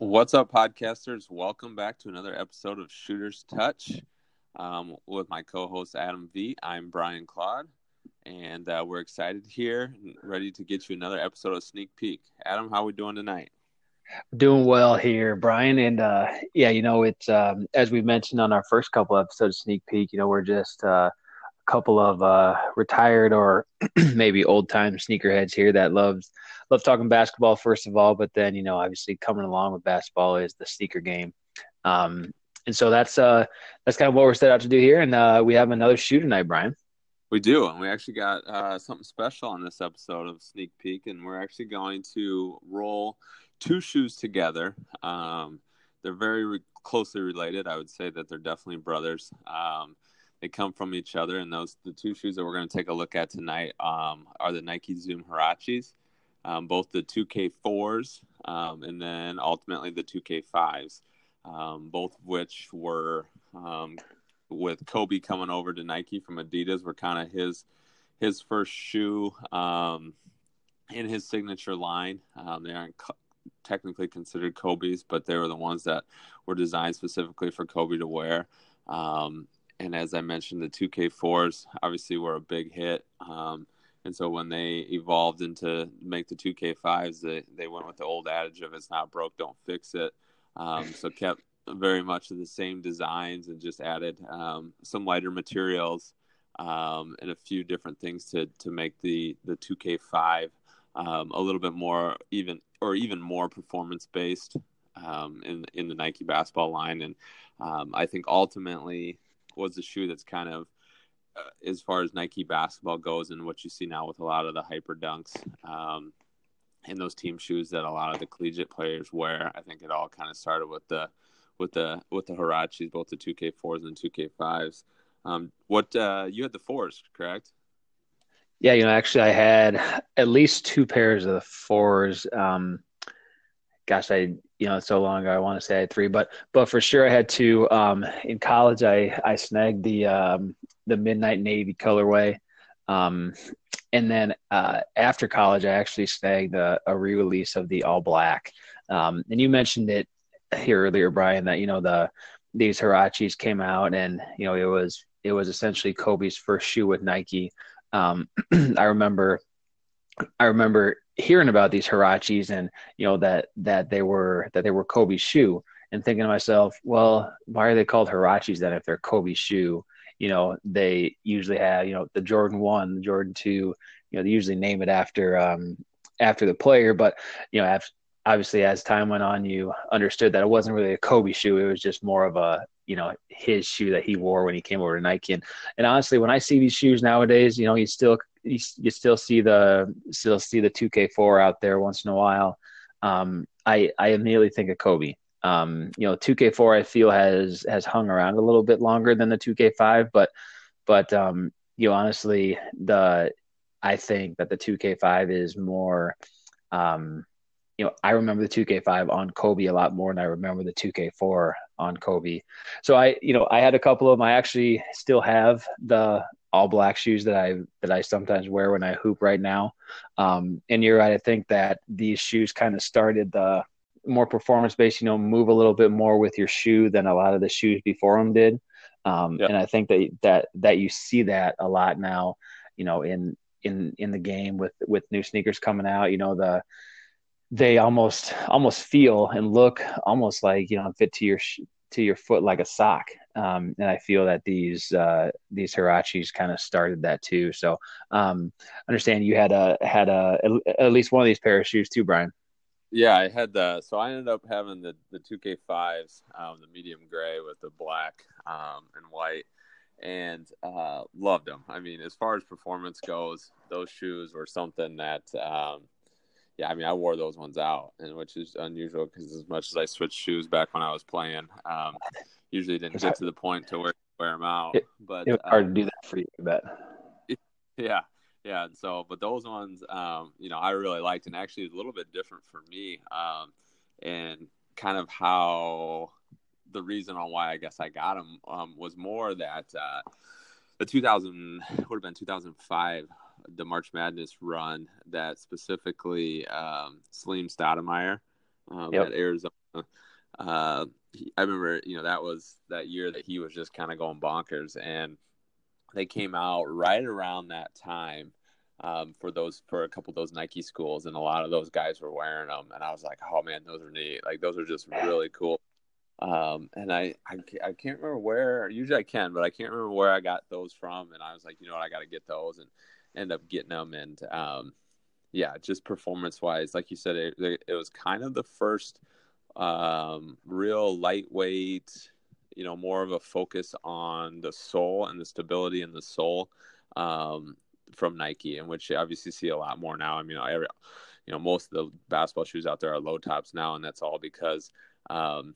What's up, podcasters? Welcome back to another episode of Shooters Touch um, with my co host Adam V. I'm Brian Claude, and uh, we're excited here, ready to get you another episode of Sneak Peek. Adam, how are we doing tonight? Doing well here, Brian. And uh, yeah, you know, it's um, as we mentioned on our first couple episodes of Sneak Peek, you know, we're just uh, couple of uh, retired or maybe old time sneakerheads here that loves love talking basketball first of all, but then you know obviously coming along with basketball is the sneaker game, um, and so that's uh that's kind of what we're set out to do here, and uh, we have another shoe tonight, Brian. We do, and we actually got uh, something special on this episode of Sneak Peek, and we're actually going to roll two shoes together. Um, they're very re- closely related. I would say that they're definitely brothers. Um, they come from each other, and those the two shoes that we're going to take a look at tonight um, are the Nike Zoom Huaraches um, both the 2K4s um, and then ultimately the 2K5s, um, both of which were um, with Kobe coming over to Nike from Adidas were kind of his his first shoe um, in his signature line. Um, they aren't technically considered Kobe's, but they were the ones that were designed specifically for Kobe to wear. And as I mentioned, the 2K4s obviously were a big hit. Um, and so when they evolved into make the 2K5s, they, they went with the old adage of it's not broke, don't fix it. Um, so kept very much of the same designs and just added um, some lighter materials um, and a few different things to, to make the, the 2K5 um, a little bit more even or even more performance based um, in, in the Nike basketball line. And I think ultimately was the shoe that's kind of – uh, as far as Nike basketball goes, and what you see now with a lot of the hyper dunks um, and those team shoes that a lot of the collegiate players wear. I think it all kind of started with the with the with the Huaraches, both the 2K4s and 2K5s. Um, what uh, you had the fours, correct? Yeah, you know, actually, I had at least two pairs of the fours. Um, gosh, I you know, so long ago. I want to say I had three, but but for sure I had two. Um, in college, I I snagged the um, the midnight navy colorway, um, and then uh, after college, I actually snagged a, a re-release of the all black. Um, and you mentioned it here earlier, Brian, that you know the these Huaraches came out, and you know it was it was essentially Kobe's first shoe with Nike. Um, I remember I remember hearing about these Huaraches and you know that that they were that they were Kobe's shoe and thinking to myself, well, why are they called Huaraches then if they're Kobe's shoe? You know, they usually have you know the Jordan one, the Jordan two. You know, they usually name it after um, after the player, but you know, after, obviously as time went on, you understood that it wasn't really a Kobe shoe. It was just more of a you know his shoe that he wore when he came over to Nike. And, and honestly, when I see these shoes nowadays, you know, you still you, you still see the still see the 2K4 out there once in a while. Um, I I immediately think of Kobe. Um, you know, 2K4 I feel has has hung around a little bit longer than the 2K5, but but um, you know, honestly, the I think that the 2K5 is more. Um, you know, I remember the 2K5 on Kobe a lot more than I remember the 2K4 on Kobe. So I, you know, I had a couple of them. I actually still have the all black shoes that I that I sometimes wear when I hoop right now. Um, and you're right. I think that these shoes kind of started the more performance based. You know, move a little bit more with your shoe than a lot of the shoes before them did. Um. And I think that that that you see that a lot now. You know, in in in the game with with new sneakers coming out. You know the they almost almost feel and look almost like you know fit to your to your foot like a sock. Um, and I feel that these uh, these Huaraches kind of started that too. So um, understand you had a had a at least one of these pair of shoes too, Brian. Yeah, I had the so I ended up having the the two K fives, um, the medium gray with the black um, and white, and uh, loved them. I mean, as far as performance goes, those shoes were something that um, yeah, I mean, I wore those ones out, and which is unusual because as much as I switched shoes back when I was playing, um, usually didn't get to the point to wear wear them out. It, but it was hard um, to do that for you, I bet. Yeah, yeah. And so, but those ones, um, you know, I really liked, and actually a little bit different for me, um, and kind of how the reason on why I guess I got them um, was more that uh, the 2000 would have been 2005 the March Madness run that specifically um, Salim Stoudamire um, yep. at Arizona uh, I remember, you know, that was that year that he was just kind of going bonkers, and they came out right around that time um, for those for a couple of those Nike schools, and a lot of those guys were wearing them, and I was like, oh man, those are neat. Like those are just really cool. Um, and I, I I can't remember where. Usually I can, but I can't remember where I got those from. And I was like, you know what, I got to get those, and end up getting them. And um, yeah, just performance wise, like you said, it, it was kind of the first um, real lightweight, you know, more of a focus on the sole and the stability in the sole um, from Nike, and which you obviously see a lot more now. I mean, every, you know, most of the basketball shoes out there are low tops now, and that's all because um,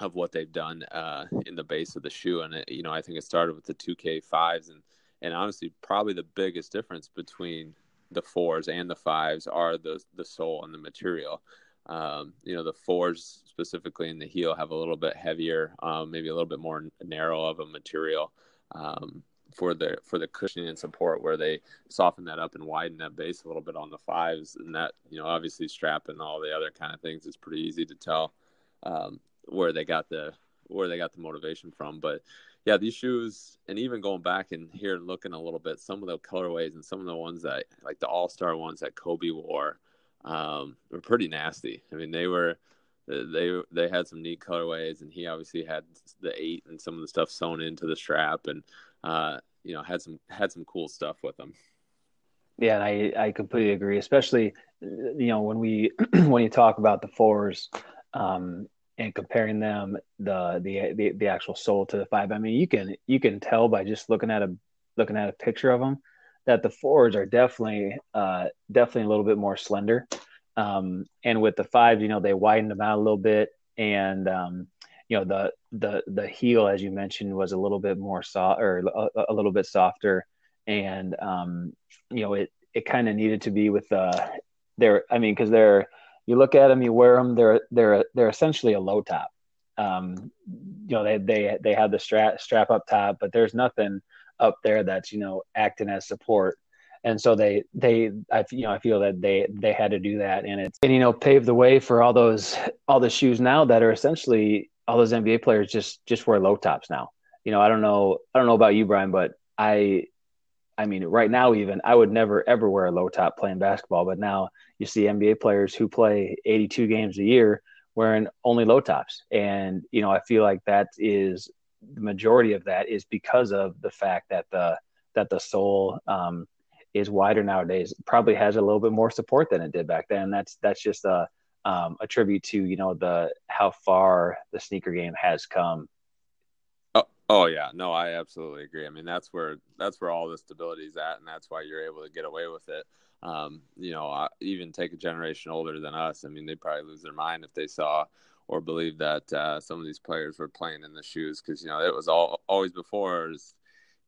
of what they've done uh, in the base of the shoe. And it, you know, I think it started with the 2K fives, and and honestly, probably the biggest difference between the fours and the fives are the the sole and the material. Um, you know, the fours specifically in the heel have a little bit heavier, um, maybe a little bit more narrow of a material um, for the for the cushioning and support, where they soften that up and widen that base a little bit on the fives, and that you know, obviously strap and all the other kind of things is pretty easy to tell um, where they got the where they got the motivation from, but yeah, these shoes, and even going back and here looking a little bit, some of the colorways and some of the ones that, like the All Star ones that Kobe wore, um, were pretty nasty. I mean, they were they they had some neat colorways, and he obviously had the eight and some of the stuff sewn into the strap, and uh, you know had some had some cool stuff with them. Yeah, and I I completely agree. Especially, you know, when we when you talk about the fours, um, and comparing them the, the the the actual sole to the five. I mean, you can you can tell by just looking at a looking at a picture of them that the fours are definitely uh, definitely a little bit more slender. Um, and with the fives, you know, they widened them out a little bit, and um, you know the the the heel, as you mentioned, was a little bit more soft or a, a little bit softer, and um, you know it it kind of needed to be with the uh, their. I mean, because they're you look at them, you wear them. They're they're they're essentially a low top. Um, you know, they they they have the strap strap up top, but there's nothing up there that's you know acting as support. And so they they I you know I feel that they they had to do that, and it's and you know paved the way for all those all the shoes now that are essentially all those NBA players just just wear low tops now. You know, I don't know I don't know about you, Brian, but I I mean, right now, even I would never ever wear a low top playing basketball, but now you see NBA players who play 82 games a year wearing only low tops. And, you know, I feel like that is the majority of that is because of the fact that the, that the sole um, is wider nowadays, probably has a little bit more support than it did back then. That's, that's just a, um, a tribute to, you know, the, how far the sneaker game has come Oh, yeah, no, I absolutely agree. I mean, that's where that's where all the stability is at, and that's why you're able to get away with it um, you know, even take a generation older than us. I mean, they'd probably lose their mind if they saw or believe that uh, some of these players were playing in the shoes because you know it was all always before is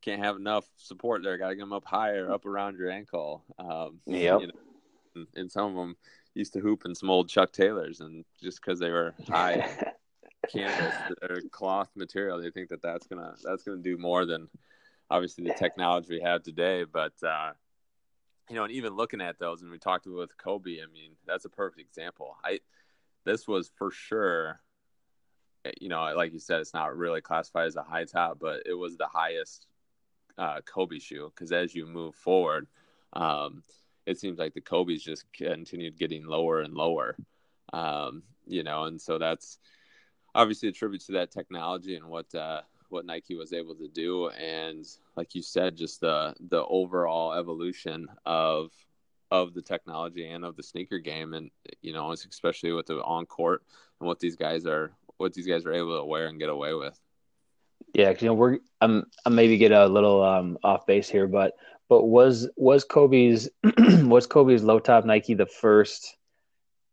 can't have enough support there. Got to get them up higher, up around your ankle. Um, yeah, you know, and, and, some of them used to hoop in some old Chuck Taylors, and just because they were high canvas or cloth material, they think that that's gonna that's gonna do more than obviously the technology we have today. But uh, you know, and even looking at those, and we talked with Kobe. I mean, that's a perfect example. I this was for sure. Eh, you know, like you said, it's not really classified as a high top, but it was the highest uh, Kobe shoe because as you move forward, um, it seems like the Kobe's just continued getting lower and lower. Um, you know, and so that's obviously a tribute to that technology and what uh, what Nike was able to do, and like you said, just the the overall evolution of of the technology and of the sneaker game, and you know, especially with the on court and what these guys are what these guys are able to wear and get away with. Yeah, you know, we're I'm I maybe get a little um, off base here, but but was was Kobe's was Kobe's low top Nike the first,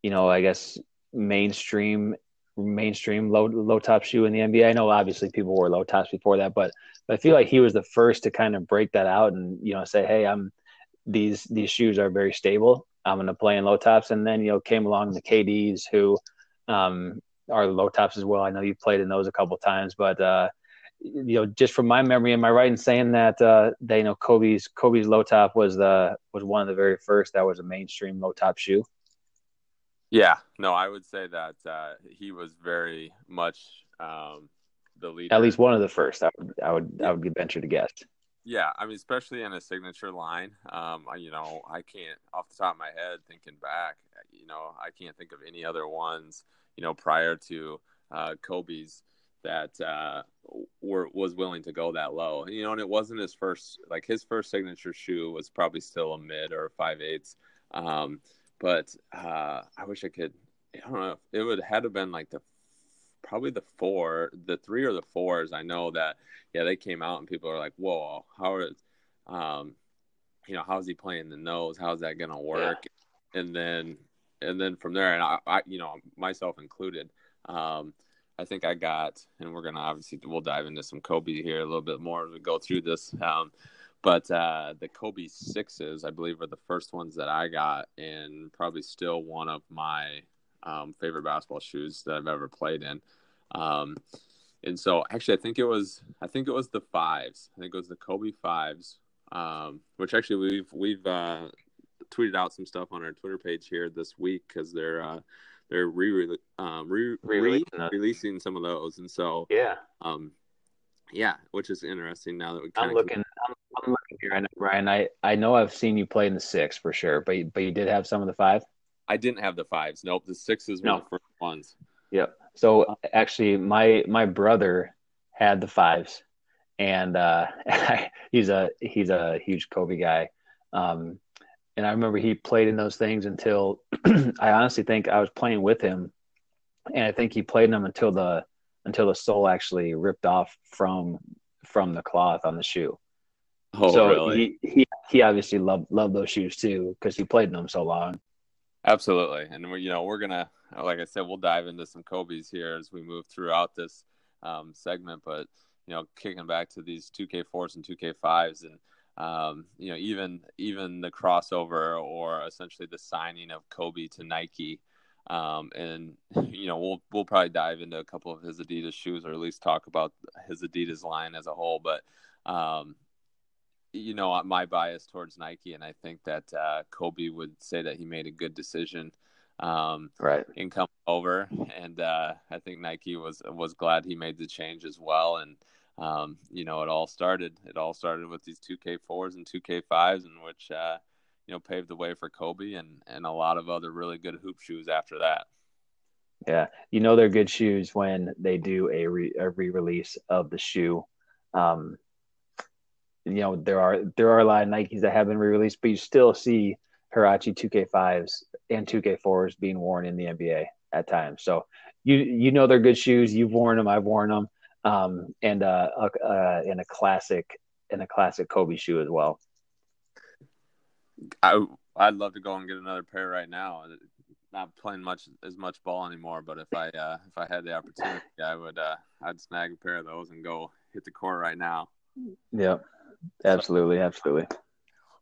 you know, I guess mainstream mainstream low low top shoe in the NBA. I know obviously people wore low tops before that, but, but I feel like he was the first to kind of break that out and you know say, hey, I'm these these shoes are very stable. I'm going to play in low tops, and then you know came along the KDs who um, are low tops as well. I know you played in those a couple times, but uh, you know just from my memory, am I right in saying that uh, they you know Kobe's Kobe's low top was the was one of the very first that was a mainstream low top shoe? Yeah, no, I would say that uh, he was very much um, the leader. At least one of the first. I would I would I would venture to guess. Yeah, I mean, especially in a signature line. Um, you know, I can't off the top of my head thinking back. You know, I can't think of any other ones. You know, prior to uh, Kobe's that uh, were was willing to go that low. You know, and it wasn't his first. Like his first signature shoe was probably still a mid or a five eighths. Um, but uh, I wish I could. I don't know. It would had to been like the probably the four, the three or the fours. I know that yeah, they came out and people are like, whoa, how is, um, you know, how's he playing the nose? How's that gonna work? Yeah. And then and then from there, and I, I you know, myself included. Um, I think I got, and we're gonna obviously we'll dive into some Kobe here a little bit more as we go through this. Um, but uh, the Kobe sixes, I believe, are the first ones that I got, and probably still one of my um, favorite basketball shoes that I've ever played in. Um, and so, actually, I think it was, I think it was the fives. I think it was the Kobe fives, um, which actually we've we've uh, tweeted out some stuff on our Twitter page here this week because they're uh, they're re um, re releasing some of those, and so yeah, um, yeah, which is interesting now that we. I'm looking. I'm, I'm, looking here, Ryan. I I know I've seen you play in the six for sure, but you, but you did have some of the five. I didn't have the fives. Nope, the sixes were no. the first ones. Yep. So actually, my my brother had the fives, and uh, he's a he's a huge Kobe guy. Um, and I remember he played in those things until I honestly think I was playing with him, and I think he played in them until the until the sole actually ripped off from from the cloth on the shoe. Oh, so really? he, he he obviously loved loved those shoes too because he played in them so long. Absolutely, and we're you know we're gonna like I said we'll dive into some Kobe's here as we move throughout this um, segment, but you know kicking back to these 2K fours and 2K fives and um, you know even even the crossover or essentially the signing of Kobe to Nike um, and you know, we'll we'll probably dive into a couple of his Adidas shoes, or at least talk about his Adidas line as a whole. But um, you know, my bias towards Nike, and I think that uh, Kobe would say that he made a good decision, um, right, in coming over, and uh, I think Nike was was glad he made the change as well, and. Um, you know, it all started. It all started with these 2K fours and 2K fives, in which uh, you know paved the way for Kobe and and a lot of other really good hoop shoes after that. Yeah, you know they're good shoes when they do a re a re-release of the shoe. Um, you know there are there are a lot of Nikes that have been re-released, but you still see Huarache 2K5s and 2K4s being worn in the NBA at times. So you you know they're good shoes. You've worn them. I've worn them. Um, and uh, uh, in a classic in a classic Kobe shoe as well. I I'd love to go and get another pair right now. Not playing much as much ball anymore, but if I uh, if I had the opportunity, I would uh, I'd snag a pair of those and go hit the court right now. Yeah, absolutely, absolutely.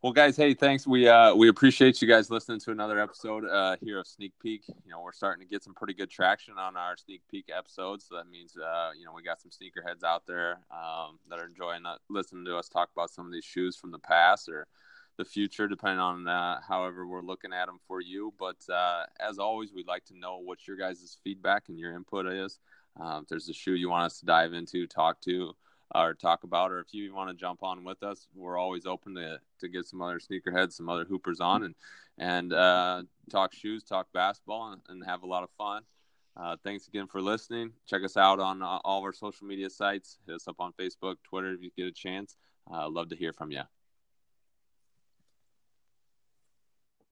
Well, guys, hey, thanks. We uh, we appreciate you guys listening to another episode uh, here of Sneak Peek. You know, we're starting to get some pretty good traction on our Sneak Peek episodes. So that means, uh, you know, we got some sneakerheads out there um, that are enjoying listening to us talk about some of these shoes from the past or the future, depending on uh, however we're looking at them for you. But uh, as always, we'd like to know what your guys' feedback and your input is. Um, if there's a shoe you want us to dive into, talk to, or talk about, or if you want to jump on with us, we're always open to to get some other sneakerheads, some other hoopers on, and and uh, talk shoes, talk basketball, and, and, have a lot of fun. Uh, thanks again for listening. Check us out on uh, all of our social media sites. Hit us up on Facebook, Twitter if you get a chance. Uh, love to hear from you.